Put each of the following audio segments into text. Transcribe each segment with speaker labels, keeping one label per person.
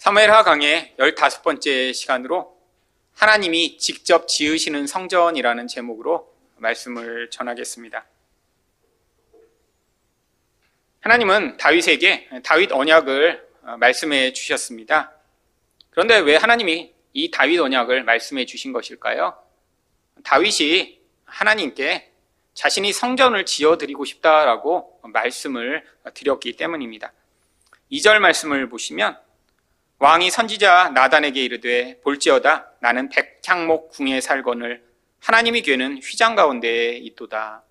Speaker 1: 사무엘하 강의 15번째 시간으로 하나님이 직접 지으시는 성전이라는 제목으로 말씀을 전하겠습니다. 하나님은 다윗에게 다윗 언약을 말씀해 주셨습니다. 그런데 왜 하나님이 이 다윗 언약을 말씀해 주신 것일까요? 다윗이 하나님께 자신이 성전을 지어 드리고 싶다라고 말씀을 드렸기 때문입니다. 2절 말씀을 보시면 왕이 선지자 나단에게 이르되 볼지어다 나는 백향목 궁에 살거늘 하나님이 괴는 휘장 가운데에 있도다.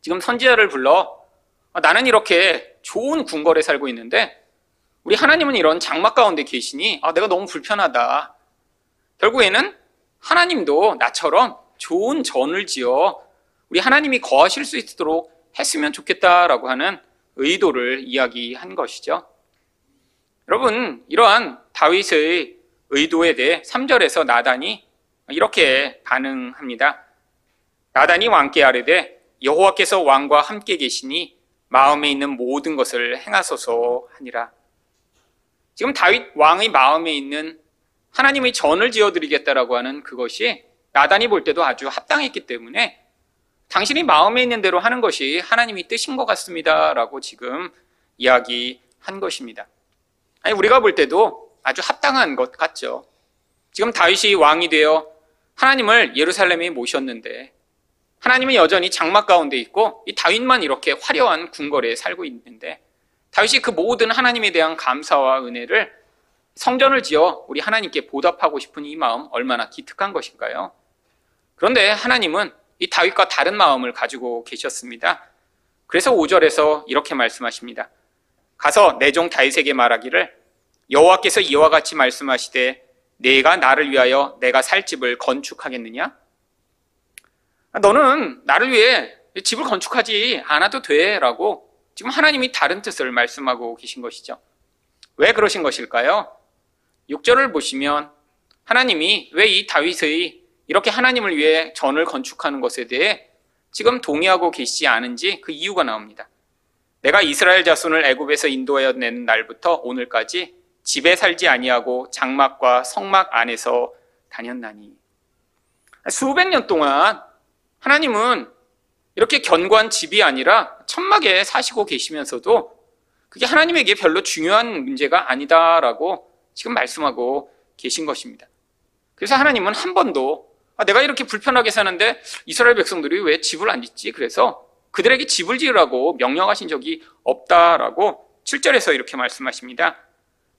Speaker 1: 지금 선지자를 불러 어, 나는 이렇게 좋은 궁궐에 살고 있는데 우리 하나님은 이런 장막 가운데 계시니 아, 내가 너무 불편하다. 결국에는 하나님도 나처럼 좋은 전을 지어 우리 하나님이 거하실 수 있도록 했으면 좋겠다라고 하는 의도를 이야기한 것이죠. 여러분, 이러한 다윗의 의도에 대해 3절에서 나단이 이렇게 반응합니다. 나단이 왕께 아뢰되 여호와께서 왕과 함께 계시니 마음에 있는 모든 것을 행하소서 하니라. 지금 다윗 왕의 마음에 있는 하나님의 전을 지어드리겠다라고 하는 그것이 나단이 볼 때도 아주 합당했기 때문에 당신이 마음에 있는 대로 하는 것이 하나님이 뜻인 것 같습니다라고 지금 이야기한 것입니다. 아니, 우리가 볼 때도 아주 합당한 것 같죠. 지금 다윗이 왕이 되어 하나님을 예루살렘에 모셨는데 하나님은 여전히 장막 가운데 있고 이 다윗만 이렇게 화려한 궁궐에 살고 있는데 다윗이 그 모든 하나님에 대한 감사와 은혜를 성전을 지어 우리 하나님께 보답하고 싶은 이 마음 얼마나 기특한 것인가요? 그런데 하나님은 이 다윗과 다른 마음을 가지고 계셨습니다. 그래서 5절에서 이렇게 말씀하십니다. 가서 내 종 다윗에게 말하기를 여호와께서 이와 같이 말씀하시되 내가 나를 위하여 내가 살 집을 건축하겠느냐? 너는 나를 위해 집을 건축하지 않아도 돼라고 지금 하나님이 다른 뜻을 말씀하고 계신 것이죠. 왜 그러신 것일까요? 6절을 보시면 하나님이 왜 이 다윗의 이렇게 하나님을 위해 전을 건축하는 것에 대해 지금 동의하고 계시지 않은지 그 이유가 나옵니다. 내가 이스라엘 자손을 애굽에서 인도하여 낸 날부터 오늘까지 집에 살지 아니하고 장막과 성막 안에서 다녔나니. 수백 년 동안 하나님은 이렇게 견고한 집이 아니라 천막에 사시고 계시면서도 그게 하나님에게 별로 중요한 문제가 아니다라고 지금 말씀하고 계신 것입니다. 그래서 하나님은 한 번도 아, 내가 이렇게 불편하게 사는데 이스라엘 백성들이 왜 집을 안 짓지? 그래서 그들에게 집을 지으라고 명령하신 적이 없다라고 7절에서 이렇게 말씀하십니다.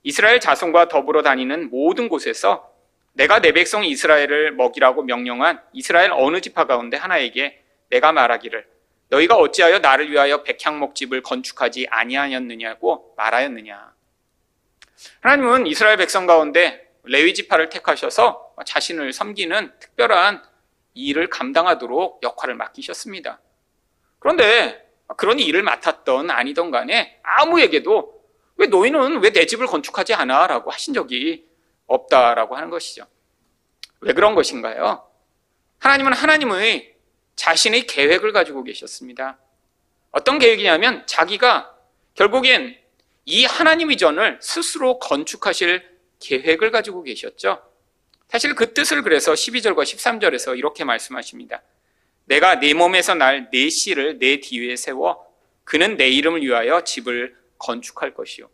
Speaker 1: 이스라엘 자손과 더불어 다니는 모든 곳에서 내가 내 백성 이스라엘을 먹이라고 명령한 이스라엘 어느 지파 가운데 하나에게 내가 말하기를 너희가 어찌하여 나를 위하여 백향목집을 건축하지 아니하였느냐고 말하였느냐. 하나님은 이스라엘 백성 가운데 레위 지파를 택하셔서 자신을 섬기는 특별한 일을 감당하도록 역할을 맡기셨습니다. 그런데 그런 일을 맡았던 아니던 간에 아무에게도 왜 너희는 왜 내 집을 건축하지 않아? 라고 하신 적이 없다라고 하는 것이죠. 왜 그런 것인가요? 하나님은 하나님의 자신의 계획을 가지고 계셨습니다. 어떤 계획이냐면 자기가 결국엔 이 하나님 이전을 스스로 건축하실 계획을 가지고 계셨죠. 사실 그 뜻을 그래서 12절과 13절에서 이렇게 말씀하십니다. 내가 내 몸에서 날 내 씨를 내 뒤에 세워 그는 내 이름을 위하여 집을 건축할 것이요.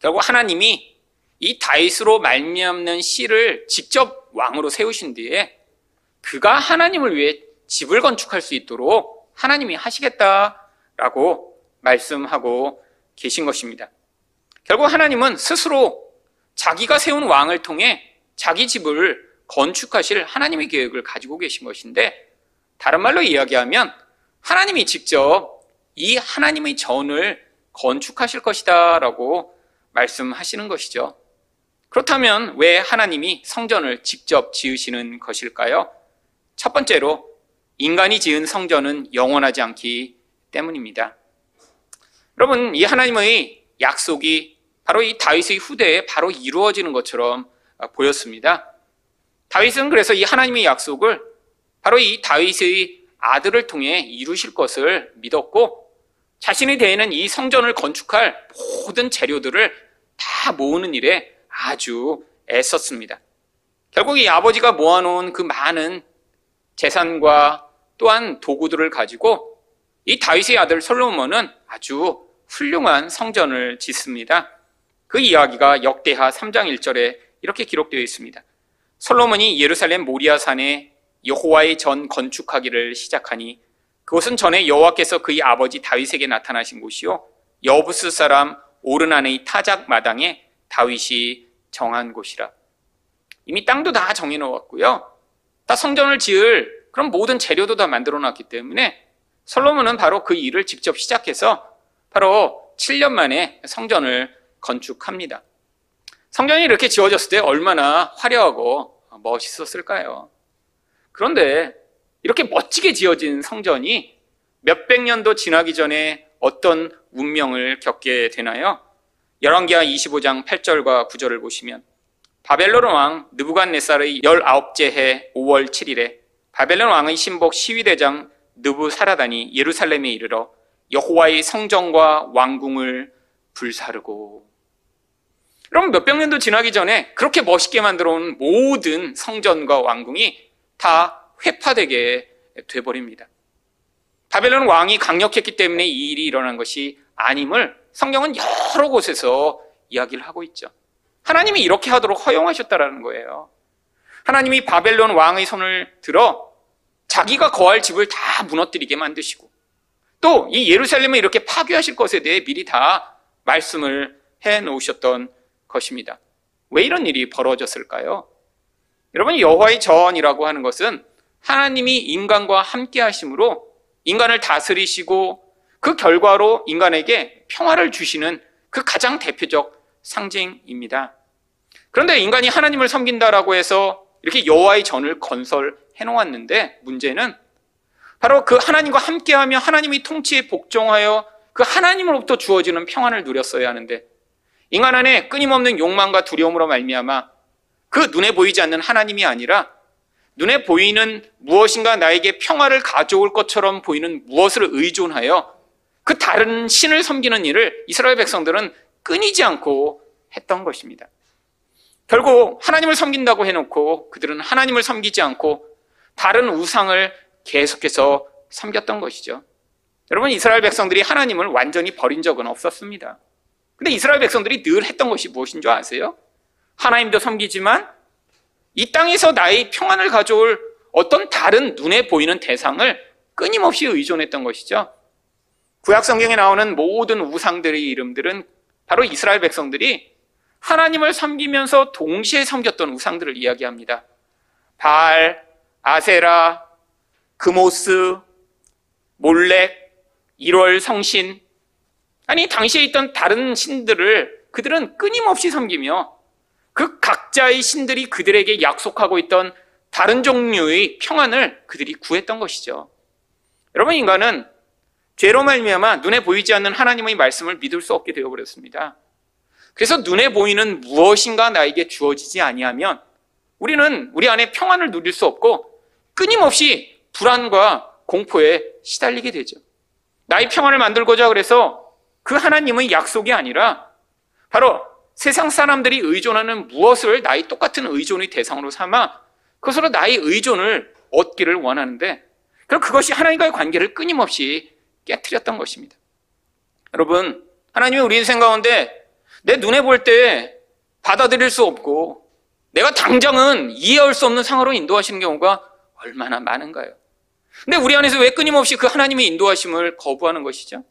Speaker 1: 결국 하나님이 이 다윗으로 말미암는 씨를 직접 왕으로 세우신 뒤에 그가 하나님을 위해 집을 건축할 수 있도록 하나님이 하시겠다라고 말씀하고 계신 것입니다. 결국 하나님은 스스로 자기가 세운 왕을 통해 자기 집을 건축하실 하나님의 계획을 가지고 계신 것인데 다른 말로 이야기하면 하나님이 직접 이 하나님의 전을 건축하실 것이다 라고 말씀하시는 것이죠. 그렇다면 왜 하나님이 성전을 직접 지으시는 것일까요? 첫 번째로 인간이 지은 성전은 영원하지 않기 때문입니다. 여러분, 이 하나님의 약속이 바로 이 다윗의 후대에 바로 이루어지는 것처럼 보였습니다. 다윗은 그래서 이 하나님의 약속을 바로 이 다윗의 아들을 통해 이루실 것을 믿었고 자신이 대에는 이 성전을 건축할 모든 재료들을 다 모으는 일에 아주 애썼습니다. 결국 이 아버지가 모아놓은 그 많은 재산과 또한 도구들을 가지고 이 다윗의 아들 솔로몬은 아주 훌륭한 성전을 짓습니다. 그 이야기가 역대하 3장 1절에 이렇게 기록되어 있습니다. 솔로몬이 예루살렘 모리아산에 여호와의 전 건축하기를 시작하니 그곳은 전에 여호와께서 그의 아버지 다윗에게 나타나신 곳이요 여부스 사람 오르난의 타작 마당에 다윗이 정한 곳이라. 이미 땅도 다 정해 놓았고요. 다 성전을 지을 그런 모든 재료도 다 만들어 놨기 때문에 솔로몬은 바로 그 일을 직접 시작해서 바로 7년 만에 성전을 건축합니다. 성전이 이렇게 지어졌을 때 얼마나 화려하고 멋있었을까요? 그런데 이렇게 멋지게 지어진 성전이 몇백 년도 지나기 전에 어떤 운명을 겪게 되나요? 열왕기하 25장 8절과 9절을 보시면 바벨론 왕 느부갓네살의 19째 해 5월 7일에 바벨론 왕의 신복 시위대장 느부사라단이 예루살렘에 이르러 여호와의 성전과 왕궁을 불사르고 그럼 몇백 년도 지나기 전에 그렇게 멋있게 만들어 온 모든 성전과 왕궁이 다 회파되게 돼버립니다. 바벨론 왕이 강력했기 때문에 이 일이 일어난 것이 아님을 성경은 여러 곳에서 이야기를 하고 있죠. 하나님이 이렇게 하도록 허용하셨다라는 거예요. 하나님이 바벨론 왕의 손을 들어 자기가 거할 집을 다 무너뜨리게 만드시고 또 이 예루살렘을 이렇게 파괴하실 것에 대해 미리 다 말씀을 해 놓으셨던 것입니다. 왜 이런 일이 벌어졌을까요? 여러분 여호와의 전이라고 하는 것은 하나님이 인간과 함께 하심으로 인간을 다스리시고 그 결과로 인간에게 평화를 주시는 그 가장 대표적 상징입니다. 그런데 인간이 하나님을 섬긴다라고 해서 이렇게 여호와의 전을 건설해 놓았는데 문제는 바로 그 하나님과 함께하며 하나님이 통치에 복종하여 그 하나님으로부터 주어지는 평안을 누렸어야 하는데 인간 안에 끊임없는 욕망과 두려움으로 말미암아 그 눈에 보이지 않는 하나님이 아니라 눈에 보이는 무엇인가 나에게 평화를 가져올 것처럼 보이는 무엇을 의존하여 그 다른 신을 섬기는 일을 이스라엘 백성들은 끊이지 않고 했던 것입니다. 결국 하나님을 섬긴다고 해놓고 그들은 하나님을 섬기지 않고 다른 우상을 계속해서 섬겼던 것이죠. 여러분, 이스라엘 백성들이 하나님을 완전히 버린 적은 없었습니다. 근데 이스라엘 백성들이 늘 했던 것이 무엇인 줄 아세요? 하나님도 섬기지만 이 땅에서 나의 평안을 가져올 어떤 다른 눈에 보이는 대상을 끊임없이 의존했던 것이죠. 구약 성경에 나오는 모든 우상들의 이름들은 바로 이스라엘 백성들이 하나님을 섬기면서 동시에 섬겼던 우상들을 이야기합니다. 발, 아세라, 그모스, 몰렉, 1월 성신. 아니, 당시에 있던 다른 신들을 그들은 끊임없이 섬기며 그 각자의 신들이 그들에게 약속하고 있던 다른 종류의 평안을 그들이 구했던 것이죠. 여러분, 인간은 죄로 말미암아 눈에 보이지 않는 하나님의 말씀을 믿을 수 없게 되어 버렸습니다. 그래서 눈에 보이는 무엇인가 나에게 주어지지 아니하면 우리는 우리 안에 평안을 누릴 수 없고 끊임없이 불안과 공포에 시달리게 되죠. 나의 평안을 만들고자 그래서 그 하나님의 약속이 아니라 바로 세상 사람들이 의존하는 무엇을 나의 똑같은 의존의 대상으로 삼아 그것으로 나의 의존을 얻기를 원하는데 그럼 그것이 하나님과의 관계를 끊임없이 깨뜨렸던 것입니다. 여러분, 하나님이 우리 인생 가운데 내 눈에 볼 때 받아들일 수 없고 내가 당장은 이해할 수 없는 상황으로 인도하시는 경우가 얼마나 많은가요? 근데 우리 안에서 왜 끊임없이 그 하나님의 인도하심을 거부하는 것이죠?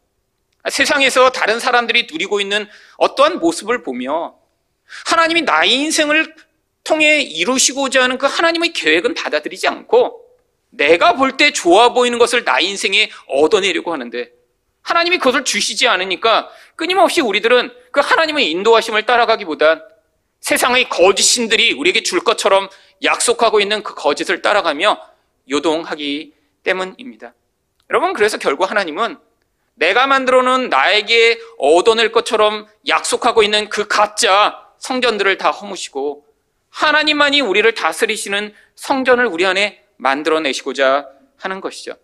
Speaker 1: 세상에서 다른 사람들이 누리고 있는 어떠한 모습을 보며 하나님이 나의 인생을 통해 이루시고자 하는 그 하나님의 계획은 받아들이지 않고 내가 볼 때 좋아 보이는 것을 나의 인생에 얻어내려고 하는데 하나님이 그것을 주시지 않으니까 끊임없이 우리들은 그 하나님의 인도하심을 따라가기보단 세상의 거짓신들이 우리에게 줄 것처럼 약속하고 있는 그 거짓을 따라가며 요동하기 때문입니다. 여러분, 그래서 결국 하나님은 내가 만들어 놓은 나에게 얻어낼 것처럼 약속하고 있는 그 가짜 성전들을 다 허무시고 하나님만이 우리를 다스리시는 성전을 우리 안에 만들어내시고자 하는 것이죠.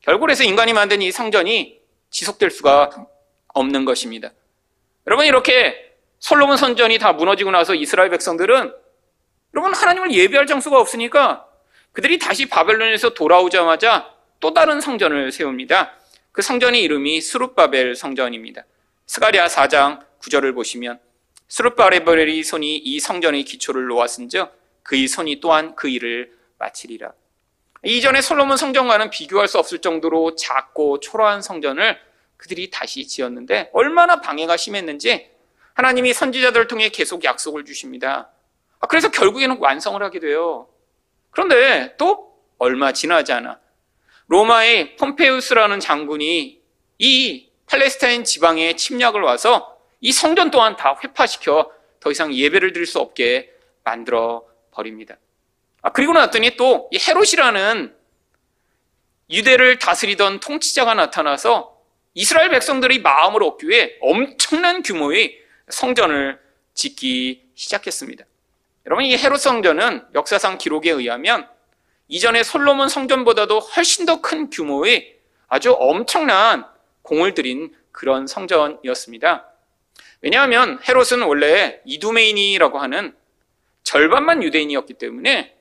Speaker 1: 결국 그래서 인간이 만든 이 성전이 지속될 수가 없는 것입니다. 여러분 이렇게 솔로몬 선전이 다 무너지고 나서 이스라엘 백성들은 여러분 하나님을 예배할 장소가 없으니까 그들이 다시 바벨론에서 돌아오자마자 또 다른 성전을 세웁니다. 그 성전의 이름이 스룹바벨 성전입니다. 스가리아 4장 9절을 보시면 스룹바벨의 손이 이 성전의 기초를 놓았은즉 그의 손이 또한 그 일을 마치리라. 이전에 솔로몬 성전과는 비교할 수 없을 정도로 작고 초라한 성전을 그들이 다시 지었는데 얼마나 방해가 심했는지 하나님이 선지자들을 통해 계속 약속을 주십니다. 아, 그래서 결국에는 완성을 하게 돼요. 그런데 또 얼마 지나지 않아 로마의 폼페우스라는 장군이 이 팔레스타인 지방에 침략을 와서 이 성전 또한 다 회파시켜 더 이상 예배를 드릴 수 없게 만들어 버립니다. 아, 그리고 나더니 또이 헤롯이라는 유대를 다스리던 통치자가 나타나서 이스라엘 백성들의 마음을 얻기 위해 엄청난 규모의 성전을 짓기 시작했습니다. 여러분, 이 헤롯 성전은 역사상 기록에 의하면 이전에 솔로몬 성전보다도 훨씬 더 큰 규모의 아주 엄청난 공을 들인 그런 성전이었습니다. 왜냐하면 헤롯은 원래 이두메인이라고 하는 절반만 유대인이었기 때문에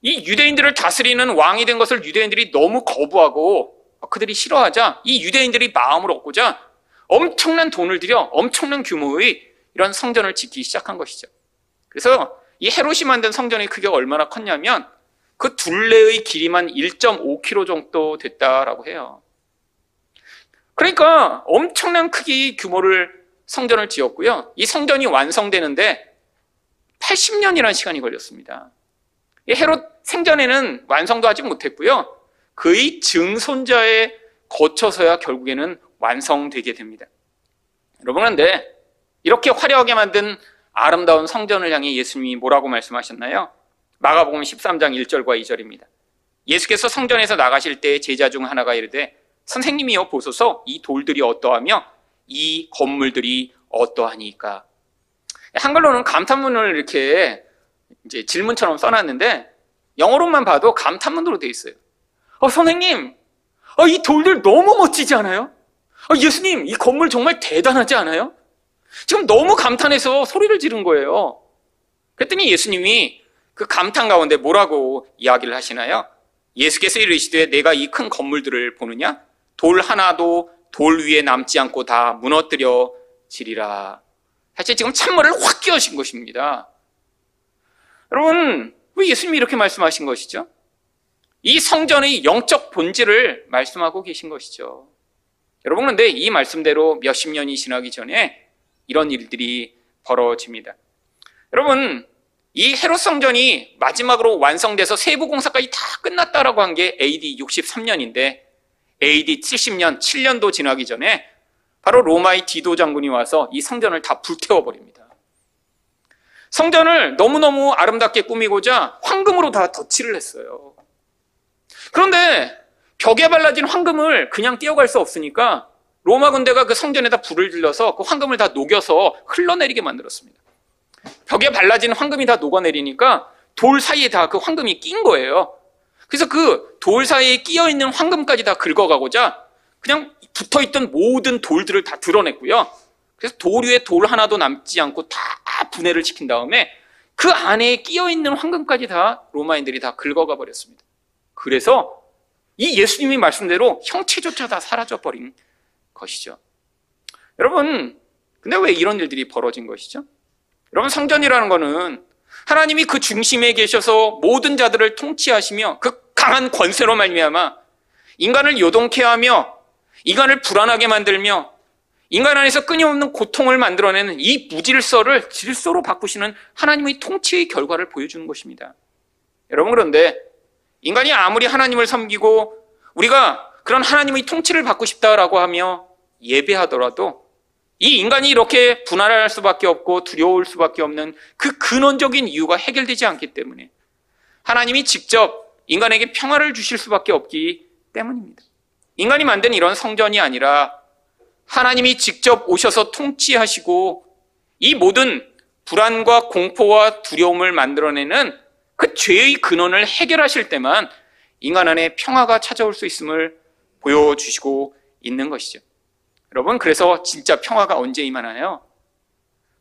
Speaker 1: 이 유대인들을 다스리는 왕이 된 것을 유대인들이 너무 거부하고 그들이 싫어하자 이 유대인들이 마음을 얻고자 엄청난 돈을 들여 엄청난 규모의 이런 성전을 짓기 시작한 것이죠. 그래서 이 헤롯이 만든 성전의 크기가 얼마나 컸냐면 그 둘레의 길이만 1.5km 정도 됐다라고 해요. 그러니까 엄청난 크기 규모를 성전을 지었고요. 이 성전이 완성되는데 80년이라는 시간이 걸렸습니다. 헤롯 생전에는 완성도 하지 못했고요. 그의 증손자에 거쳐서야 결국에는 완성되게 됩니다. 여러분, 그런데 이렇게 화려하게 만든 아름다운 성전을 향해 예수님이 뭐라고 말씀하셨나요? 마가복음 13장 1절과 2절입니다. 예수께서 성전에서 나가실 때 제자 중 하나가 이르되 선생님이여 보소서 이 돌들이 어떠하며 이 건물들이 어떠하니까 한글로는 감탄문을 이렇게 이제 질문처럼 써놨는데 영어로만 봐도 감탄문으로 되어 있어요. 어, 선생님, 어, 이 돌들 너무 멋지지 않아요? 어, 예수님, 이 건물 정말 대단하지 않아요? 지금 너무 감탄해서 소리를 지른 거예요. 그랬더니 예수님이 그 감탄 가운데 뭐라고 이야기를 하시나요? 예수께서 이르시되 내가 이 큰 건물들을 보느냐? 돌 하나도 돌 위에 남지 않고 다 무너뜨려 지리라. 사실 지금 찬물을 확 끼우신 것입니다. 여러분, 왜 예수님이 이렇게 말씀하신 것이죠? 이 성전의 영적 본질을 말씀하고 계신 것이죠. 여러분, 그런데 이 말씀대로 몇십 년이 지나기 전에 이런 일들이 벌어집니다. 여러분, 이 헤롯 성전이 마지막으로 완성돼서 세부 공사까지 다 끝났다라고 한 게 AD 63년인데 AD 70년, 7년도 지나기 전에 바로 로마의 디도 장군이 와서 이 성전을 다 불태워 버립니다. 성전을 너무너무 아름답게 꾸미고자 황금으로 다 덧칠을 했어요. 그런데 벽에 발라진 황금을 그냥 띄어갈 수 없으니까 로마 군대가 그 성전에다 불을 들려서 그 황금을 다 녹여서 흘러내리게 만들었습니다. 벽에 발라진 황금이 다 녹아내리니까 돌 사이에 다 그 황금이 낀 거예요. 그래서 그 돌 사이에 끼어 있는 황금까지 다 긁어가고자 그냥 붙어 있던 모든 돌들을 다 드러냈고요. 그래서 돌 위에 돌 하나도 남지 않고 다 분해를 시킨 다음에 그 안에 끼어 있는 황금까지 다 로마인들이 다 긁어가 버렸습니다. 그래서 이 예수님이 말씀대로 형체조차 다 사라져 버린 것이죠. 여러분, 근데 왜 이런 일들이 벌어진 것이죠? 여러분, 성전이라는 거는 하나님이 그 중심에 계셔서 모든 자들을 통치하시며 그 강한 권세로 말미암아 인간을 요동케 하며 인간을 불안하게 만들며 인간 안에서 끊임없는 고통을 만들어내는 이 무질서를 질서로 바꾸시는 하나님의 통치의 결과를 보여주는 것입니다. 여러분 그런데 인간이 아무리 하나님을 섬기고 우리가 그런 하나님의 통치를 받고 싶다라고 하며 예배하더라도 이 인간이 이렇게 분할할 수밖에 없고 두려울 수밖에 없는 그 근원적인 이유가 해결되지 않기 때문에 하나님이 직접 인간에게 평화를 주실 수밖에 없기 때문입니다. 인간이 만든 이런 성전이 아니라 하나님이 직접 오셔서 통치하시고 이 모든 불안과 공포와 두려움을 만들어내는 그 죄의 근원을 해결하실 때만 인간 안에 평화가 찾아올 수 있음을 보여주시고 있는 것이죠. 여러분, 그래서 진짜 평화가 언제 임하나요?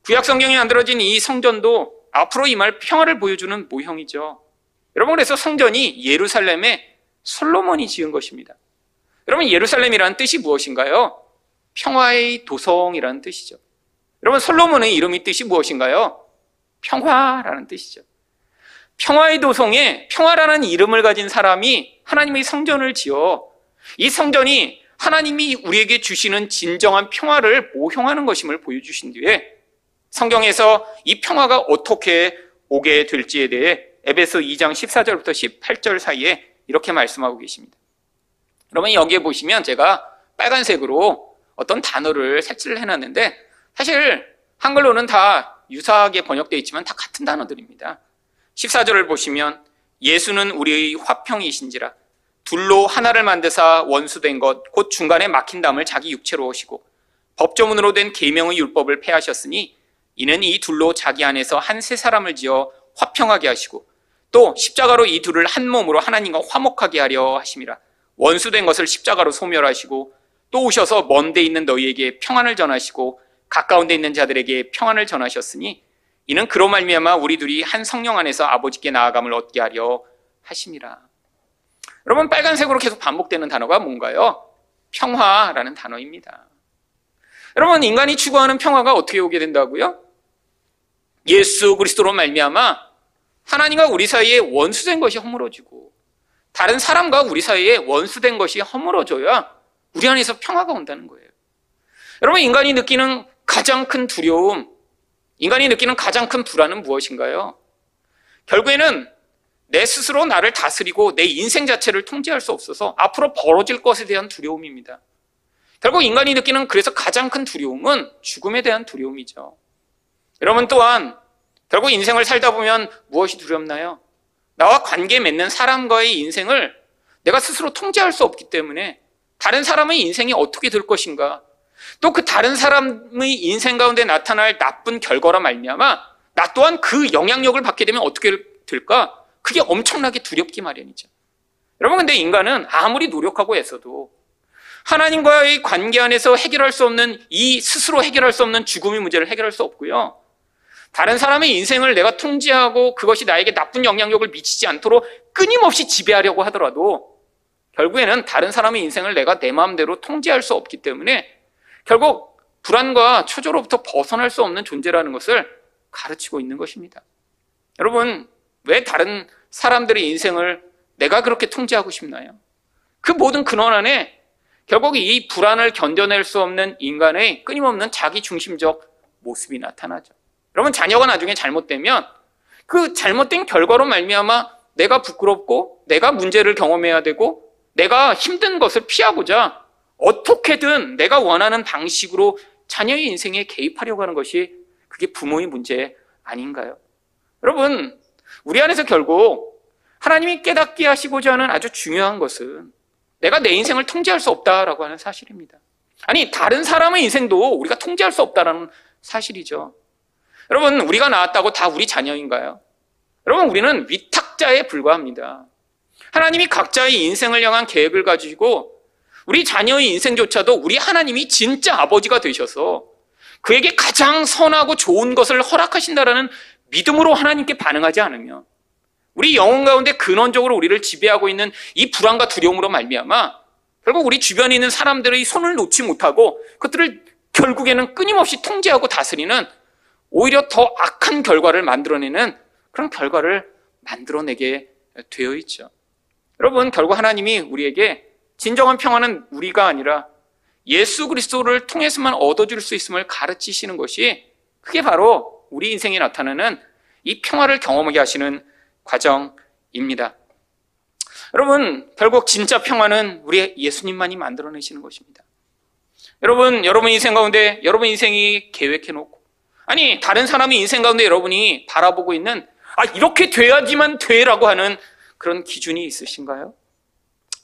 Speaker 1: 구약 성경이 만들어진 이 성전도 앞으로 임할 평화를 보여주는 모형이죠. 여러분 그래서 성전이 예루살렘에 솔로몬이 지은 것입니다. 여러분 예루살렘이라는 뜻이 무엇인가요? 평화의 도성이라는 뜻이죠. 여러분 솔로몬의 이름이 뜻이 무엇인가요? 평화라는 뜻이죠. 평화의 도성에 평화라는 이름을 가진 사람이 하나님의 성전을 지어 이 성전이 하나님이 우리에게 주시는 진정한 평화를 모형하는 것임을 보여주신 뒤에 성경에서 이 평화가 어떻게 오게 될지에 대해 에베소 2장 14절부터 18절 사이에 이렇게 말씀하고 계십니다. 여러분 여기에 보시면 제가 빨간색으로 어떤 단어를 색칠을 해놨는데 사실 한글로는 다 유사하게 번역되어 있지만 다 같은 단어들입니다. 14절을 보시면 예수는 우리의 화평이신지라 둘로 하나를 만드사 원수된 것 곧 중간에 막힌 담을 자기 육체로 오시고 법조문으로 된 계명의 율법을 폐하셨으니 이는 이 둘로 자기 안에서 한 세 사람을 지어 화평하게 하시고 또 십자가로 이 둘을 한 몸으로 하나님과 화목하게 하려 하심이라 원수된 것을 십자가로 소멸하시고 또 오셔서 먼데 있는 너희에게 평안을 전하시고 가까운 데 있는 자들에게 평안을 전하셨으니 이는 그로 말미암아 우리 둘이 한 성령 안에서 아버지께 나아감을 얻게 하려 하심이라. 여러분 빨간색으로 계속 반복되는 단어가 뭔가요? 평화라는 단어입니다. 여러분 인간이 추구하는 평화가 어떻게 오게 된다고요? 예수 그리스도로 말미암아 하나님과 우리 사이에 원수된 것이 허물어지고 다른 사람과 우리 사이에 원수된 것이 허물어져야 우리 안에서 평화가 온다는 거예요. 여러분 인간이 느끼는 가장 큰 두려움, 인간이 느끼는 가장 큰 불안은 무엇인가요? 결국에는 내 스스로 나를 다스리고 내 인생 자체를 통제할 수 없어서 앞으로 벌어질 것에 대한 두려움입니다. 결국 인간이 느끼는 그래서 가장 큰 두려움은 죽음에 대한 두려움이죠. 여러분 또한 결국 인생을 살다 보면 무엇이 두렵나요? 나와 관계 맺는 사람과의 인생을 내가 스스로 통제할 수 없기 때문에 다른 사람의 인생이 어떻게 될 것인가 또 그 다른 사람의 인생 가운데 나타날 나쁜 결과라 말미암아 나 또한 그 영향력을 받게 되면 어떻게 될까? 그게 엄청나게 두렵기 마련이죠. 여러분 근데 인간은 아무리 노력하고 애써도 하나님과의 관계 안에서 해결할 수 없는 이 스스로 해결할 수 없는 죽음의 문제를 해결할 수 없고요. 다른 사람의 인생을 내가 통제하고 그것이 나에게 나쁜 영향력을 미치지 않도록 끊임없이 지배하려고 하더라도 결국에는 다른 사람의 인생을 내가 내 마음대로 통제할 수 없기 때문에 결국 불안과 초조로부터 벗어날 수 없는 존재라는 것을 가르치고 있는 것입니다. 여러분, 왜 다른 사람들의 인생을 내가 그렇게 통제하고 싶나요? 그 모든 근원 안에 결국 이 불안을 견뎌낼 수 없는 인간의 끊임없는 자기 중심적 모습이 나타나죠. 여러분 자녀가 나중에 잘못되면 그 잘못된 결과로 말미암아 내가 부끄럽고 내가 문제를 경험해야 되고 내가 힘든 것을 피하고자 어떻게든 내가 원하는 방식으로 자녀의 인생에 개입하려고 하는 것이 그게 부모의 문제 아닌가요? 여러분 우리 안에서 결국 하나님이 깨닫게 하시고자 하는 아주 중요한 것은 내가 내 인생을 통제할 수 없다라고 하는 사실입니다. 아니, 다른 사람의 인생도 우리가 통제할 수 없다라는 사실이죠. 여러분, 우리가 낳았다고 다 우리 자녀인가요? 여러분, 우리는 위탁자에 불과합니다. 하나님이 각자의 인생을 향한 계획을 가지고 우리 자녀의 인생조차도 우리 하나님이 진짜 아버지가 되셔서 그에게 가장 선하고 좋은 것을 허락하신다라는 믿음으로 하나님께 반응하지 않으면 우리 영혼 가운데 근원적으로 우리를 지배하고 있는 이 불안과 두려움으로 말미암아 결국 우리 주변에 있는 사람들의 손을 놓지 못하고 그들을 결국에는 끊임없이 통제하고 다스리는 오히려 더 악한 결과를 만들어내는 그런 결과를 만들어내게 되어 있죠. 여러분, 결국 하나님이 우리에게 진정한 평화는 우리가 아니라 예수 그리스도를 통해서만 얻어줄 수 있음을 가르치시는 것이 그게 바로 우리 인생에 나타나는 이 평화를 경험하게 하시는 과정입니다. 여러분, 결국 진짜 평화는 우리 예수님만이 만들어내시는 것입니다. 여러분, 여러분 인생 가운데 여러분 인생이 계획해 놓고, 아니, 다른 사람의 인생 가운데 여러분이 바라보고 있는, 아, 이렇게 돼야지만 돼라고 하는 그런 기준이 있으신가요?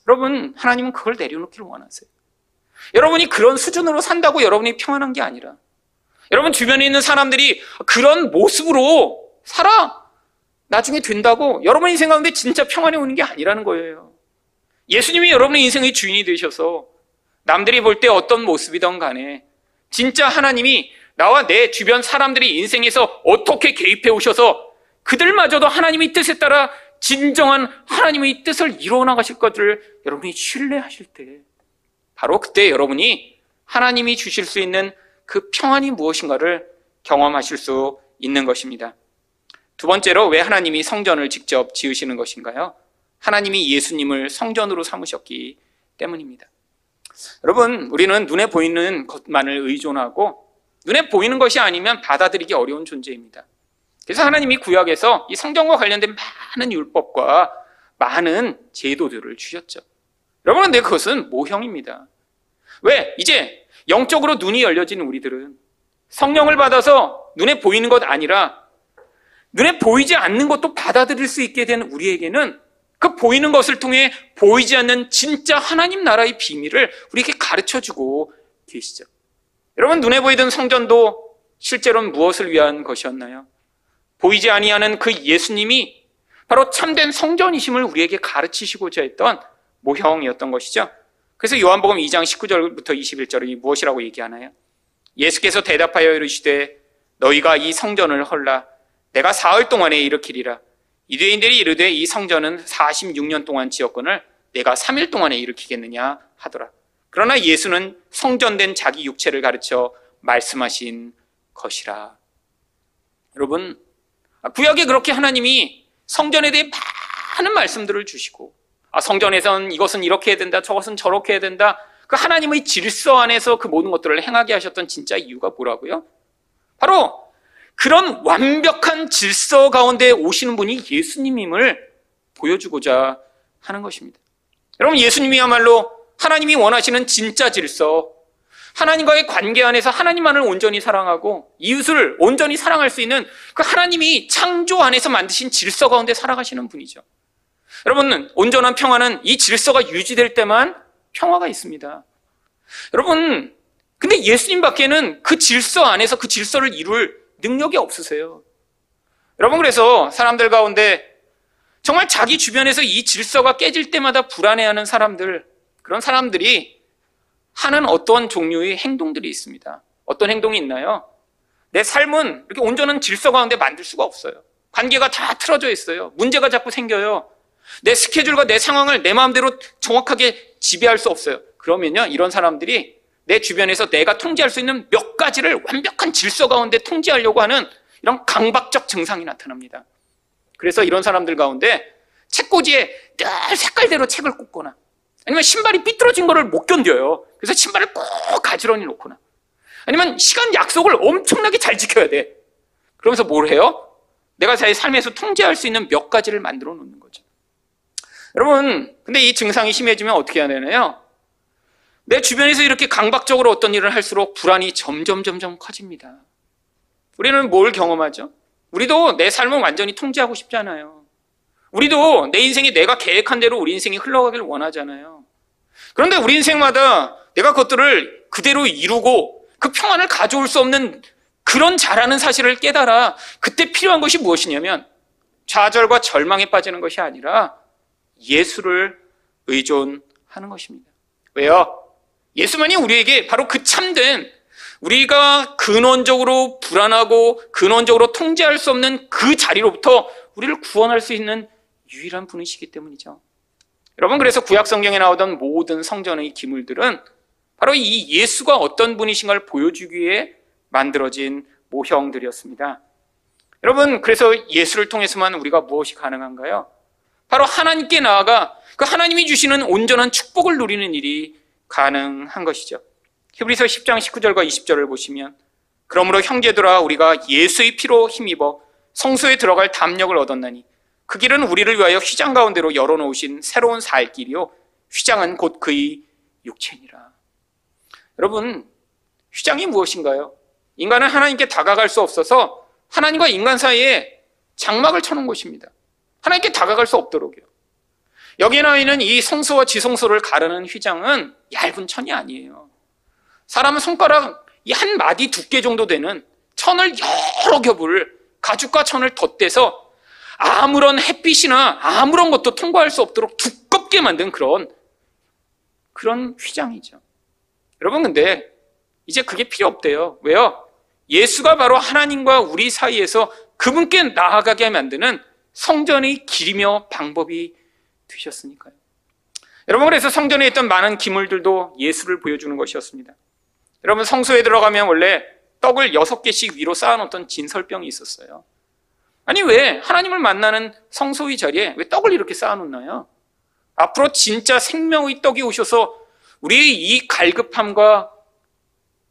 Speaker 1: 여러분, 하나님은 그걸 내려놓기를 원하세요. 여러분이 그런 수준으로 산다고 여러분이 평안한 게 아니라, 여러분 주변에 있는 사람들이 그런 모습으로 살아! 나중에 된다고 여러분 인생 가운데 진짜 평안이 오는 게 아니라는 거예요. 예수님이 여러분의 인생의 주인이 되셔서 남들이 볼 때 어떤 모습이든 간에 진짜 하나님이 나와 내 주변 사람들이 인생에서 어떻게 개입해 오셔서 그들마저도 하나님의 뜻에 따라 진정한 하나님의 뜻을 이루어 나가실 것들을 여러분이 신뢰하실 때 바로 그때 여러분이 하나님이 주실 수 있는 그 평안이 무엇인가를 경험하실 수 있는 것입니다. 두 번째로 왜 하나님이 성전을 직접 지으시는 것인가요? 하나님이 예수님을 성전으로 삼으셨기 때문입니다. 여러분, 우리는 눈에 보이는 것만을 의존하고 눈에 보이는 것이 아니면 받아들이기 어려운 존재입니다. 그래서 하나님이 구약에서 이 성경과 관련된 많은 율법과 많은 제도들을 주셨죠. 여러분, 근데 그것은 모형입니다. 왜? 이제 영적으로 눈이 열려진 우리들은 성령을 받아서 눈에 보이는 것 아니라 눈에 보이지 않는 것도 받아들일 수 있게 된 우리에게는 그 보이는 것을 통해 보이지 않는 진짜 하나님 나라의 비밀을 우리에게 가르쳐 주고 계시죠. 여러분, 눈에 보이던 성전도 실제로는 무엇을 위한 것이었나요? 보이지 아니하는 그 예수님이 바로 참된 성전이심을 우리에게 가르치시고자 했던 모형이었던 것이죠. 그래서 요한복음 2장 19절부터 21절이 무엇이라고 얘기하나요? 예수께서 대답하여 이르시되 너희가 이 성전을 헐라 내가 사흘 동안에 일으키리라 유대인들이 이르되 이 성전은 46년 동안 지었건을 내가 3일 동안에 일으키겠느냐 하더라. 그러나 예수는 성전된 자기 육체를 가르쳐 말씀하신 것이라. 여러분, 구약에 그렇게 하나님이 성전에 대해 많은 말씀들을 주시고, 아, 성전에선 이것은 이렇게 해야 된다, 저것은 저렇게 해야 된다. 그 하나님의 질서 안에서 그 모든 것들을 행하게 하셨던 진짜 이유가 뭐라고요? 바로 그런 완벽한 질서 가운데 오시는 분이 예수님임을 보여주고자 하는 것입니다. 여러분, 예수님이야말로 하나님이 원하시는 진짜 질서, 하나님과의 관계 안에서 하나님만을 온전히 사랑하고 이웃을 온전히 사랑할 수 있는 그 하나님이 창조 안에서 만드신 질서 가운데 살아가시는 분이죠. 여러분, 온전한 평화는 이 질서가 유지될 때만 평화가 있습니다. 여러분, 근데 예수님 밖에는 그 질서 안에서 그 질서를 이룰 능력이 없으세요. 여러분, 그래서 사람들 가운데 정말 자기 주변에서 이 질서가 깨질 때마다 불안해하는 사람들, 그런 사람들이 하는 어떤 종류의 행동들이 있습니다. 어떤 행동이 있나요? 내 삶은 이렇게 온전한 질서 가운데 만들 수가 없어요. 관계가 다 틀어져 있어요. 문제가 자꾸 생겨요. 내 스케줄과 내 상황을 내 마음대로 정확하게 지배할 수 없어요. 그러면요, 이런 사람들이 내 주변에서 내가 통제할 수 있는 몇 가지를 완벽한 질서 가운데 통제하려고 하는 이런 강박적 증상이 나타납니다. 그래서 이런 사람들 가운데 책꽂이에 늘 색깔대로 책을 꽂거나 아니면 신발이 삐뚤어진 거를 못 견뎌요. 그래서 신발을 꼭 가지런히 놓거나 아니면 시간 약속을 엄청나게 잘 지켜야 돼. 그러면서 뭘 해요? 내가 자기 삶에서 통제할 수 있는 몇 가지를 만들어 놓는 거죠. 여러분, 근데 이 증상이 심해지면 어떻게 해야 되나요? 내 주변에서 이렇게 강박적으로 어떤 일을 할수록 불안이 점점 점점 커집니다. 우리는 뭘 경험하죠? 우리도 내 삶을 완전히 통제하고 싶잖아요. 우리도 내 인생이 내가 계획한 대로 우리 인생이 흘러가길 원하잖아요. 그런데 우리 인생마다 내가 그것들을 그대로 이루고 그 평안을 가져올 수 없는 그런 잘하는 사실을 깨달아 그때 필요한 것이 무엇이냐면 좌절과 절망에 빠지는 것이 아니라 예수를 의존하는 것입니다. 왜요? 예수만이 우리에게 바로 그 참된 우리가 근원적으로 불안하고 근원적으로 통제할 수 없는 그 자리로부터 우리를 구원할 수 있는 유일한 분이시기 때문이죠. 여러분, 그래서 구약 성경에 나오던 모든 성전의 기물들은 바로 이 예수가 어떤 분이신가를 보여주기 위해 만들어진 모형들이었습니다. 여러분, 그래서 예수를 통해서만 우리가 무엇이 가능한가요? 바로 하나님께 나아가 그 하나님이 주시는 온전한 축복을 누리는 일이 가능한 것이죠. 히브리서 10장 19절과 20절을 보시면 그러므로 형제들아 우리가 예수의 피로 힘입어 성소에 들어갈 담력을 얻었나니 그 길은 우리를 위하여 휘장 가운데로 열어놓으신 새로운 살 길이요 휘장은 곧 그의 육체니라. 여러분 휘장이 무엇인가요? 인간은 하나님께 다가갈 수 없어서 하나님과 인간 사이에 장막을 쳐놓은 것입니다. 하나님께 다가갈 수 없도록요. 여기에 나와 있는 이 성소와 지성소를 가르는 휘장은 얇은 천이 아니에요. 사람은 손가락 한 마디 두께 정도 되는 천을 여러 겹을 가죽과 천을 덧대서 아무런 햇빛이나 아무런 것도 통과할 수 없도록 두껍게 만든 그런 그런 휘장이죠. 여러분 근데 이제 그게 필요 없대요. 왜요? 예수가 바로 하나님과 우리 사이에서 그분께 나아가게 만드는 성전의 길이며 방법이 되셨으니까요. 여러분 그래서 성전에 있던 많은 기물들도 예수를 보여주는 것이었습니다. 여러분 성소에 들어가면 원래 떡을 여섯 개씩 위로 쌓아놓던 진설병이 있었어요. 아니 왜 하나님을 만나는 성소의 자리에 왜 떡을 이렇게 쌓아놓나요? 앞으로 진짜 생명의 떡이 오셔서 우리의 이 갈급함과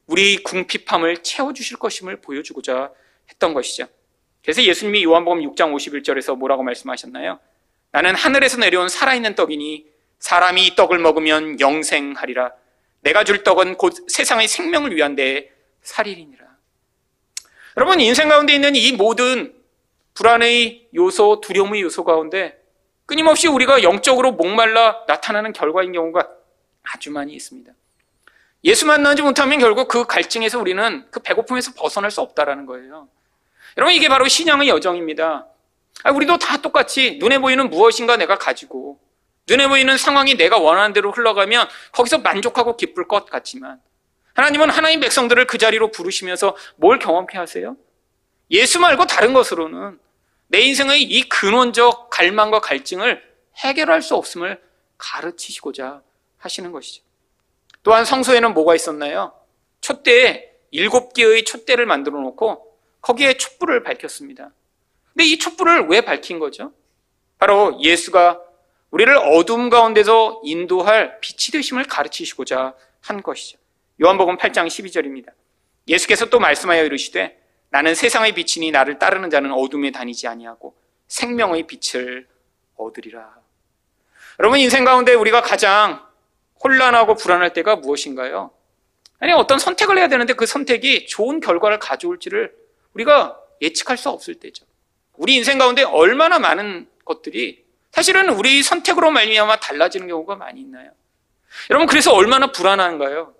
Speaker 1: 우리 궁핍함을 채워주실 것임을 보여주고자 했던 것이죠. 그래서 예수님이 요한복음 6장 51절에서 뭐라고 말씀하셨나요? 나는 하늘에서 내려온 살아있는 떡이니 사람이 이 떡을 먹으면 영생하리라. 내가 줄 떡은 곧 세상의 생명을 위한 데 살이니라. 여러분 인생 가운데 있는 이 모든 불안의 요소, 두려움의 요소 가운데 끊임없이 우리가 영적으로 목말라 나타나는 결과인 경우가 아주 많이 있습니다. 예수 만나지 못하면 결국 그 갈증에서 우리는 그 배고픔에서 벗어날 수 없다라는 거예요. 여러분 이게 바로 신앙의 여정입니다. 아, 우리도 다 똑같이 눈에 보이는 무엇인가 내가 가지고 눈에 보이는 상황이 내가 원하는 대로 흘러가면 거기서 만족하고 기쁠 것 같지만 하나님은 하나님 백성들을 그 자리로 부르시면서 뭘 경험케 하세요? 예수 말고 다른 것으로는 내 인생의 이 근원적 갈망과 갈증을 해결할 수 없음을 가르치시고자 하시는 것이죠. 또한 성소에는 뭐가 있었나요? 촛대에 일곱 개의 촛대를 만들어 놓고 거기에 촛불을 밝혔습니다. 근데 이 촛불을 왜 밝힌 거죠? 바로 예수가 우리를 어둠 가운데서 인도할 빛이 되심을 가르치시고자 한 것이죠. 요한복음 8장 12절입니다. 예수께서 또 말씀하여 이르시되 나는 세상의 빛이니 나를 따르는 자는 어둠에 다니지 아니하고 생명의 빛을 얻으리라. 여러분 인생 가운데 우리가 가장 혼란하고 불안할 때가 무엇인가요? 아니 어떤 선택을 해야 되는데 그 선택이 좋은 결과를 가져올지를 우리가 예측할 수 없을 때죠. 우리 인생 가운데 얼마나 많은 것들이 사실은 우리 선택으로 말미암아 달라지는 경우가 많이 있나요? 여러분 그래서 얼마나 불안한가요?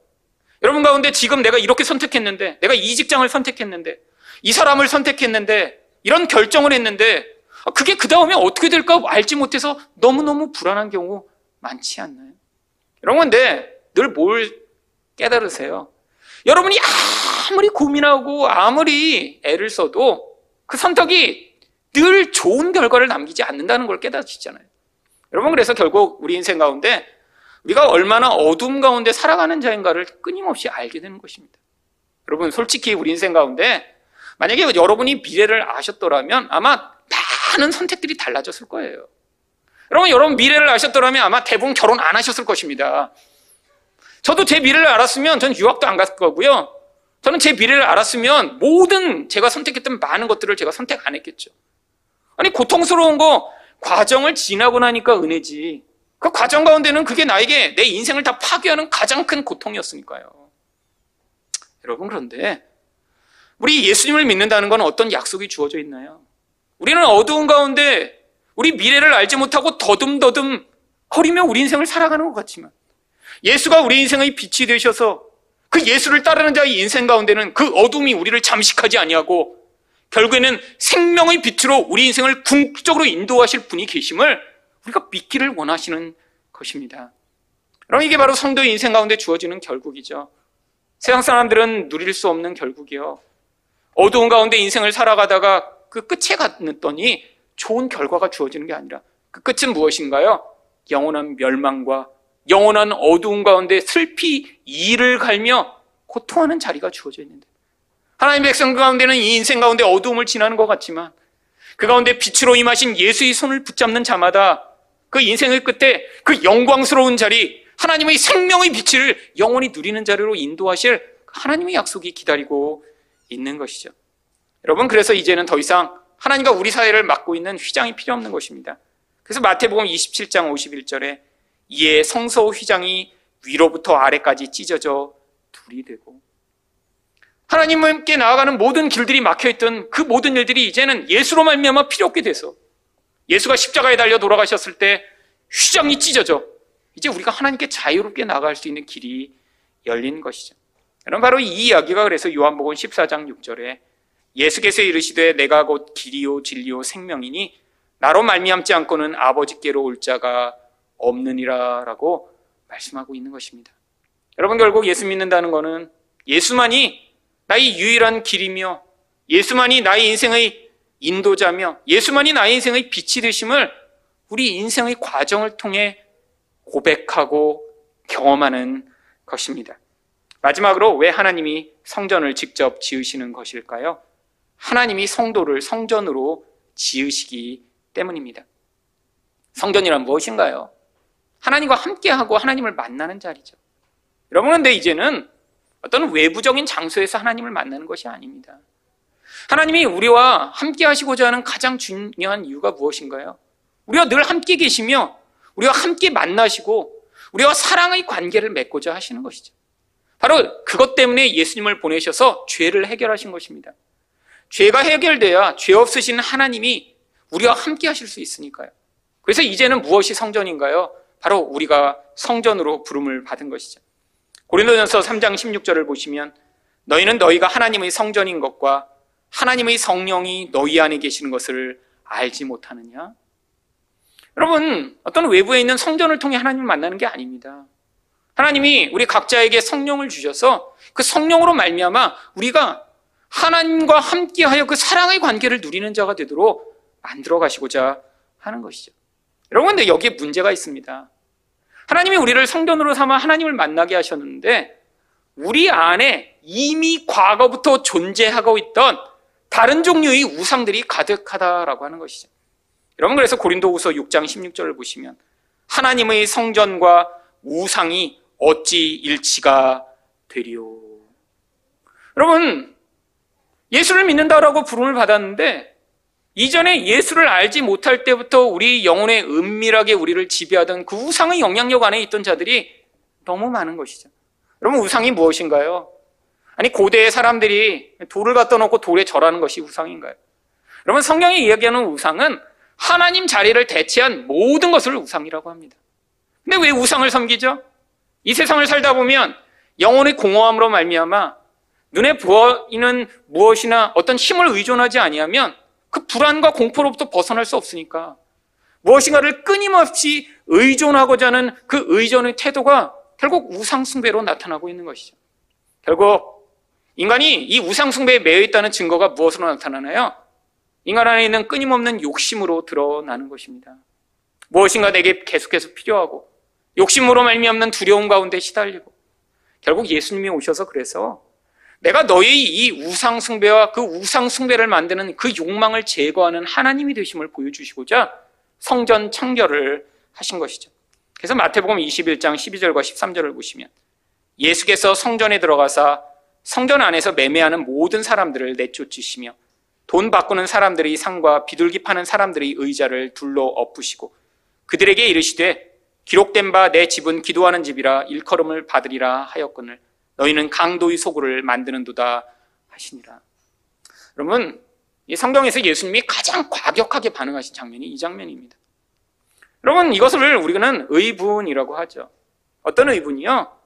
Speaker 1: 여러분 가운데 지금 내가 이렇게 선택했는데 내가 이 직장을 선택했는데 이 사람을 선택했는데 이런 결정을 했는데 그게 그 다음에 어떻게 될까 알지 못해서 너무너무 불안한 경우 많지 않나요? 여러분 근데 늘 뭘 깨달으세요? 여러분이 아무리 고민하고 아무리 애를 써도 그 선택이 늘 좋은 결과를 남기지 않는다는 걸 깨닫으시잖아요. 여러분 그래서 결국 우리 인생 가운데 우리가 얼마나 어둠 가운데 살아가는 자인가를 끊임없이 알게 되는 것입니다. 여러분 솔직히 우리 인생 가운데 만약에 여러분이 미래를 아셨더라면 아마 많은 선택들이 달라졌을 거예요. 여러분, 여러분 미래를 아셨더라면 아마 대부분 결혼 안 하셨을 것입니다. 저도 제 미래를 알았으면 전 유학도 안 갔을 거고요. 저는 제 미래를 알았으면 모든 제가 선택했던 많은 것들을 제가 선택 안 했겠죠. 아니, 고통스러운 거 과정을 지나고 나니까 은혜지. 그 과정 가운데는 그게 나에게 내 인생을 다 파괴하는 가장 큰 고통이었으니까요. 여러분, 그런데 우리 예수님을 믿는다는 건 어떤 약속이 주어져 있나요? 우리는 어두운 가운데 우리 미래를 알지 못하고 더듬더듬 거리며 우리 인생을 살아가는 것 같지만 예수가 우리 인생의 빛이 되셔서 그 예수를 따르는 자의 인생 가운데는 그 어둠이 우리를 잠식하지 아니하고 결국에는 생명의 빛으로 우리 인생을 궁극적으로 인도하실 분이 계심을 우리가 믿기를 원하시는 것입니다. 그럼 이게 바로 성도의 인생 가운데 주어지는 결국이죠. 세상 사람들은 누릴 수 없는 결국이요. 어두운 가운데 인생을 살아가다가 그 끝에 갔더니 좋은 결과가 주어지는 게 아니라 그 끝은 무엇인가요? 영원한 멸망과 영원한 어두운 가운데 슬피 이를 갈며 고통하는 자리가 주어져 있는데 하나님 백성 가운데는 이 인생 가운데 어두움을 지나는 것 같지만 그 가운데 빛으로 임하신 예수의 손을 붙잡는 자마다 그 인생의 끝에 그 영광스러운 자리 하나님의 생명의 빛을 영원히 누리는 자리로 인도하실 하나님의 약속이 기다리고 있는 것이죠. 여러분, 그래서 이제는 더 이상 하나님과 우리 사회를 맡고 있는 휘장이 필요 없는 것입니다. 그래서 마태복음 27장 51절에 이에 성소 휘장이 위로부터 아래까지 찢어져 둘이 되고 하나님께 나아가는 모든 길들이 막혀있던 그 모든 일들이 이제는 예수로 말미암아 필요 없게 돼서 예수가 십자가에 달려 돌아가셨을 때 휘장이 찢어져 이제 우리가 하나님께 자유롭게 나아갈 수 있는 길이 열린 것이죠. 여러분 바로 이 이야기가 그래서 요한복음 14장 6절에 예수께서 이르시되 내가 곧 길이요 진리요 생명이니 나로 말미암지 않고는 아버지께로 올 자가 없느니라라고 말씀하고 있는 것입니다. 여러분 결국 예수 믿는다는 것은 예수만이 나의 유일한 길이며 예수만이 나의 인생의 인도자며 예수만이 나의 인생의 빛이 되심을 우리 인생의 과정을 통해 고백하고 경험하는 것입니다. 마지막으로 왜 하나님이 성전을 직접 지으시는 것일까요? 하나님이 성도를 성전으로 지으시기 때문입니다. 성전이란 무엇인가요? 하나님과 함께하고 하나님을 만나는 자리죠. 여러분, 근데 이제는 어떤 외부적인 장소에서 하나님을 만나는 것이 아닙니다. 하나님이 우리와 함께 하시고자 하는 가장 중요한 이유가 무엇인가요? 우리와 늘 함께 계시며 우리와 함께 만나시고 우리와 사랑의 관계를 맺고자 하시는 것이죠. 바로 그것 때문에 예수님을 보내셔서 죄를 해결하신 것입니다. 죄가 해결돼야 죄 없으신 하나님이 우리와 함께 하실 수 있으니까요. 그래서 이제는 무엇이 성전인가요? 바로 우리가 성전으로 부름을 받은 것이죠. 고린도전서 3장 16절을 보시면 너희는 너희가 하나님의 성전인 것과 하나님의 성령이 너희 안에 계시는 것을 알지 못하느냐? 여러분, 어떤 외부에 있는 성전을 통해 하나님을 만나는 게 아닙니다. 하나님이 우리 각자에게 성령을 주셔서 그 성령으로 말미암아 우리가 하나님과 함께하여 그 사랑의 관계를 누리는 자가 되도록 만들어 가시고자 하는 것이죠. 여러분, 근데 여기에 문제가 있습니다. 하나님이 우리를 성전으로 삼아 하나님을 만나게 하셨는데 우리 안에 이미 과거부터 존재하고 있던 다른 종류의 우상들이 가득하다라고 하는 것이죠. 여러분 그래서 고린도후서 6장 16절을 보시면 하나님의 성전과 우상이 어찌 일치가 되리요. 여러분 예수를 믿는다라고 부름을 받았는데 이전에 예수를 알지 못할 때부터 우리 영혼에 은밀하게 우리를 지배하던 그 우상의 영향력 안에 있던 자들이 너무 많은 것이죠. 여러분 우상이 무엇인가요? 아니 고대의 사람들이 돌을 갖다 놓고 돌에 절하는 것이 우상인가요? 여러분 성경이 이야기하는 우상은 하나님 자리를 대체한 모든 것을 우상이라고 합니다. 근데 왜 우상을 섬기죠? 이 세상을 살다 보면 영혼의 공허함으로 말미암아 눈에 보이는 무엇이나 어떤 힘을 의존하지 아니하면 그 불안과 공포로부터 벗어날 수 없으니까 무엇인가를 끊임없이 의존하고자 하는 그 의존의 태도가 결국 우상숭배로 나타나고 있는 것이죠. 결국 인간이 이 우상숭배에 매여 있다는 증거가 무엇으로 나타나나요? 인간 안에 있는 끊임없는 욕심으로 드러나는 것입니다. 무엇인가 내게 계속해서 필요하고 욕심으로 말미암는 두려움 가운데 시달리고 결국 예수님이 오셔서 그래서 내가 너의 이 우상 숭배와 그 우상 숭배를 만드는 그 욕망을 제거하는 하나님이 되심을 보여주시고자 성전 창결을 하신 것이죠. 그래서 마태복음 21장 12절과 13절을 보시면 예수께서 성전에 들어가사 성전 안에서 매매하는 모든 사람들을 내쫓으시며 돈 바꾸는 사람들의 상과 비둘기 파는 사람들의 의자를 둘러 엎으시고 그들에게 이르시되 기록된 바 내 집은 기도하는 집이라 일컬음을 받으리라 하였거늘 너희는 강도의 소굴을 만드는도다 하시니라. 여러분, 이 성경에서 예수님이 가장 과격하게 반응하신 장면이 이 장면입니다. 여러분, 이것을 우리는 의분이라고 하죠. 어떤 의분이요?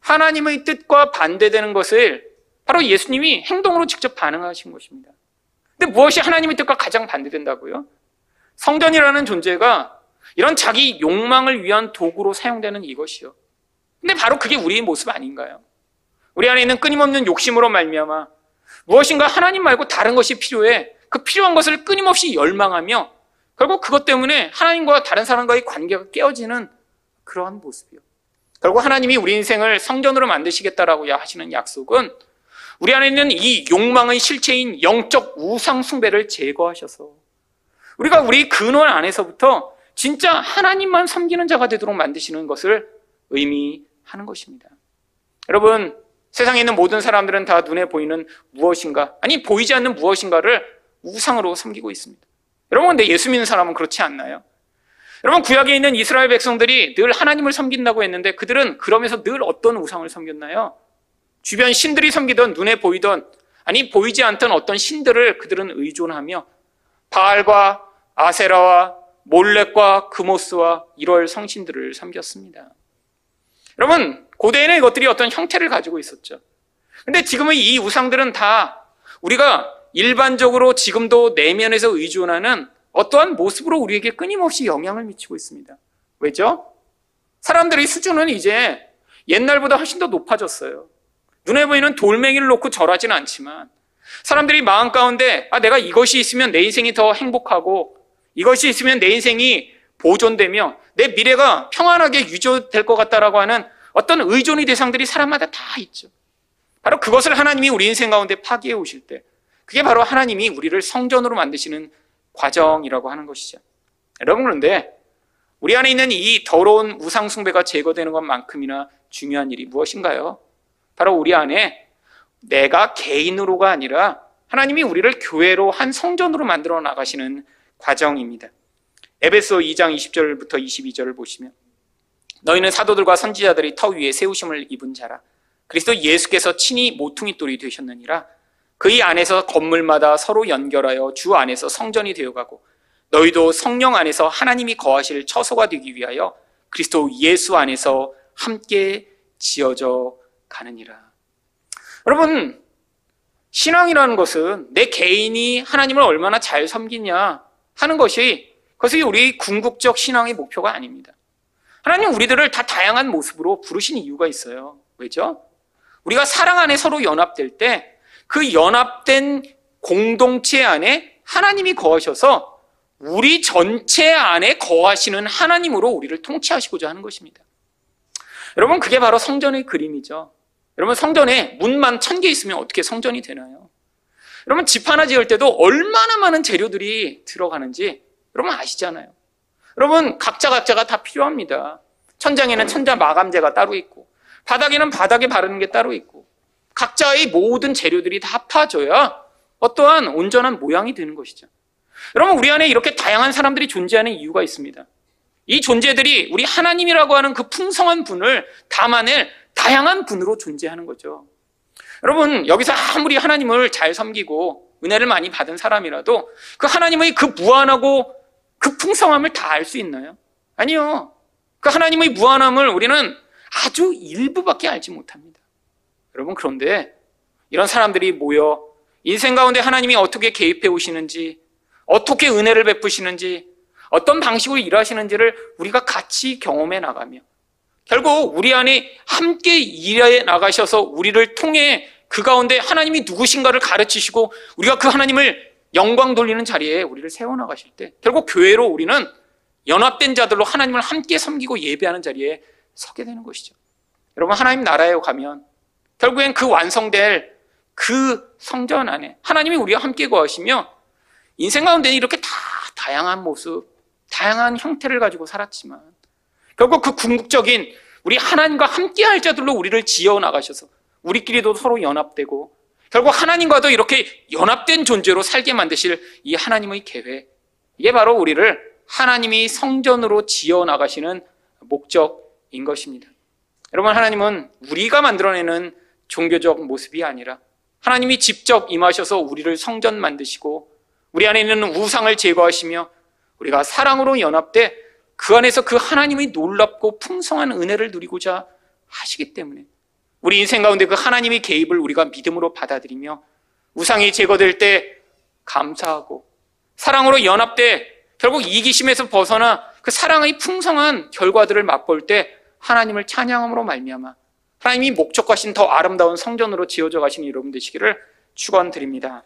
Speaker 1: 하나님의 뜻과 반대되는 것을 바로 예수님이 행동으로 직접 반응하신 것입니다. 근데 무엇이 하나님의 뜻과 가장 반대된다고요? 성전이라는 존재가 이런 자기 욕망을 위한 도구로 사용되는 이것이요. 근데 바로 그게 우리의 모습 아닌가요? 우리 안에 있는 끊임없는 욕심으로 말미암아 무엇인가 하나님 말고 다른 것이 필요해 그 필요한 것을 끊임없이 열망하며 결국 그것 때문에 하나님과 다른 사람과의 관계가 깨어지는 그러한 모습이요. 결국 하나님이 우리 인생을 성전으로 만드시겠다라고 하시는 약속은 우리 안에 있는 이 욕망의 실체인 영적 우상 숭배를 제거하셔서 우리가 우리 근원 안에서부터 진짜 하나님만 섬기는 자가 되도록 만드시는 것을 의미하는 것입니다. 여러분, 세상에 있는 모든 사람들은 다 눈에 보이는 무엇인가, 아니, 보이지 않는 무엇인가를 우상으로 섬기고 있습니다. 여러분, 근데 예수 믿는 사람은 그렇지 않나요? 여러분, 구약에 있는 이스라엘 백성들이 늘 하나님을 섬긴다고 했는데 그들은 그러면서 늘 어떤 우상을 섬겼나요? 주변 신들이 섬기던 눈에 보이던 아니 보이지 않던 어떤 신들을 그들은 의존하며 바알과 아세라와 몰렉과 그모스와 이럴 성신들을 섬겼습니다. 여러분 고대에는 이것들이 어떤 형태를 가지고 있었죠. 근데 지금의 이 우상들은 다 우리가 일반적으로 지금도 내면에서 의존하는 어떠한 모습으로 우리에게 끊임없이 영향을 미치고 있습니다. 왜죠? 사람들의 수준은 이제 옛날보다 훨씬 더 높아졌어요. 눈에 보이는 돌멩이를 놓고 절하지는 않지만 사람들이 마음 가운데 아 내가 이것이 있으면 내 인생이 더 행복하고 이것이 있으면 내 인생이 보존되며 내 미래가 평안하게 유지될 것 같다라고 하는 어떤 의존의 대상들이 사람마다 다 있죠. 바로 그것을 하나님이 우리 인생 가운데 파기해 오실 때 그게 바로 하나님이 우리를 성전으로 만드시는 과정이라고 하는 것이죠. 여러분 그런데 우리 안에 있는 이 더러운 우상숭배가 제거되는 것만큼이나 중요한 일이 무엇인가요? 바로 우리 안에 내가 개인으로가 아니라 하나님이 우리를 교회로 한 성전으로 만들어 나가시는 과정입니다. 에베소 2장 20절부터 22절을 보시면 너희는 사도들과 선지자들이 터 위에 세우심을 입은 자라 그리스도 예수께서 친히 모퉁이 돌이 되셨느니라 그의 안에서 건물마다 서로 연결하여 주 안에서 성전이 되어가고 너희도 성령 안에서 하나님이 거하실 처소가 되기 위하여 그리스도 예수 안에서 함께 지어져 가느니라. 여러분, 신앙이라는 것은 내 개인이 하나님을 얼마나 잘 섬기냐 하는 것이 그것이 우리 궁극적 신앙의 목표가 아닙니다. 하나님 우리들을 다 다양한 모습으로 부르신 이유가 있어요. 왜죠? 우리가 사랑 안에 서로 연합될 때 그 연합된 공동체 안에 하나님이 거하셔서 우리 전체 안에 거하시는 하나님으로 우리를 통치하시고자 하는 것입니다. 여러분, 그게 바로 성전의 그림이죠. 여러분, 성전에 문만 천 개 있으면 어떻게 성전이 되나요? 여러분, 집 하나 지을 때도 얼마나 많은 재료들이 들어가는지 여러분 아시잖아요. 여러분, 각자 각자가 다 필요합니다. 천장에는 천장 마감재가 따로 있고, 바닥에는 바닥에 바르는 게 따로 있고, 각자의 모든 재료들이 다 합쳐져야 어떠한 온전한 모양이 되는 것이죠. 여러분, 우리 안에 이렇게 다양한 사람들이 존재하는 이유가 있습니다. 이 존재들이 우리 하나님이라고 하는 그 풍성한 분을 담아낼 다양한 분으로 존재하는 거죠. 여러분, 여기서 아무리 하나님을 잘 섬기고 은혜를 많이 받은 사람이라도 그 하나님의 그 무한하고 그 풍성함을 다 알 수 있나요? 아니요. 그 하나님의 무한함을 우리는 아주 일부밖에 알지 못합니다. 여러분, 그런데 이런 사람들이 모여 인생 가운데 하나님이 어떻게 개입해 오시는지, 어떻게 은혜를 베푸시는지, 어떤 방식으로 일하시는지를 우리가 같이 경험해 나가며, 결국 우리 안에 함께 일해 나가셔서 우리를 통해 그 가운데 하나님이 누구신가를 가르치시고 우리가 그 하나님을 영광 돌리는 자리에 우리를 세워나가실 때 결국 교회로 우리는 연합된 자들로 하나님을 함께 섬기고 예배하는 자리에 서게 되는 것이죠. 여러분 하나님 나라에 가면 결국엔 그 완성될 그 성전 안에 하나님이 우리와 함께 거하시며 인생 가운데 이렇게 다 다양한 모습, 다양한 형태를 가지고 살았지만 결국 그 궁극적인 우리 하나님과 함께 할 자들로 우리를 지어 나가셔서 우리끼리도 서로 연합되고 결국 하나님과도 이렇게 연합된 존재로 살게 만드실 이 하나님의 계획. 이게 바로 우리를 하나님이 성전으로 지어 나가시는 목적인 것입니다. 여러분, 하나님은 우리가 만들어내는 종교적 모습이 아니라 하나님이 직접 임하셔서 우리를 성전 만드시고 우리 안에 있는 우상을 제거하시며 우리가 사랑으로 연합돼 그 안에서 그 하나님의 놀랍고 풍성한 은혜를 누리고자 하시기 때문에 우리 인생 가운데 그 하나님의 개입을 우리가 믿음으로 받아들이며 우상이 제거될 때 감사하고 사랑으로 연합돼 결국 이기심에서 벗어나 그 사랑의 풍성한 결과들을 맛볼 때 하나님을 찬양함으로 말미암아 하나님이 목적하신 더 아름다운 성전으로 지어져 가시는 여러분 되시기를 축원드립니다.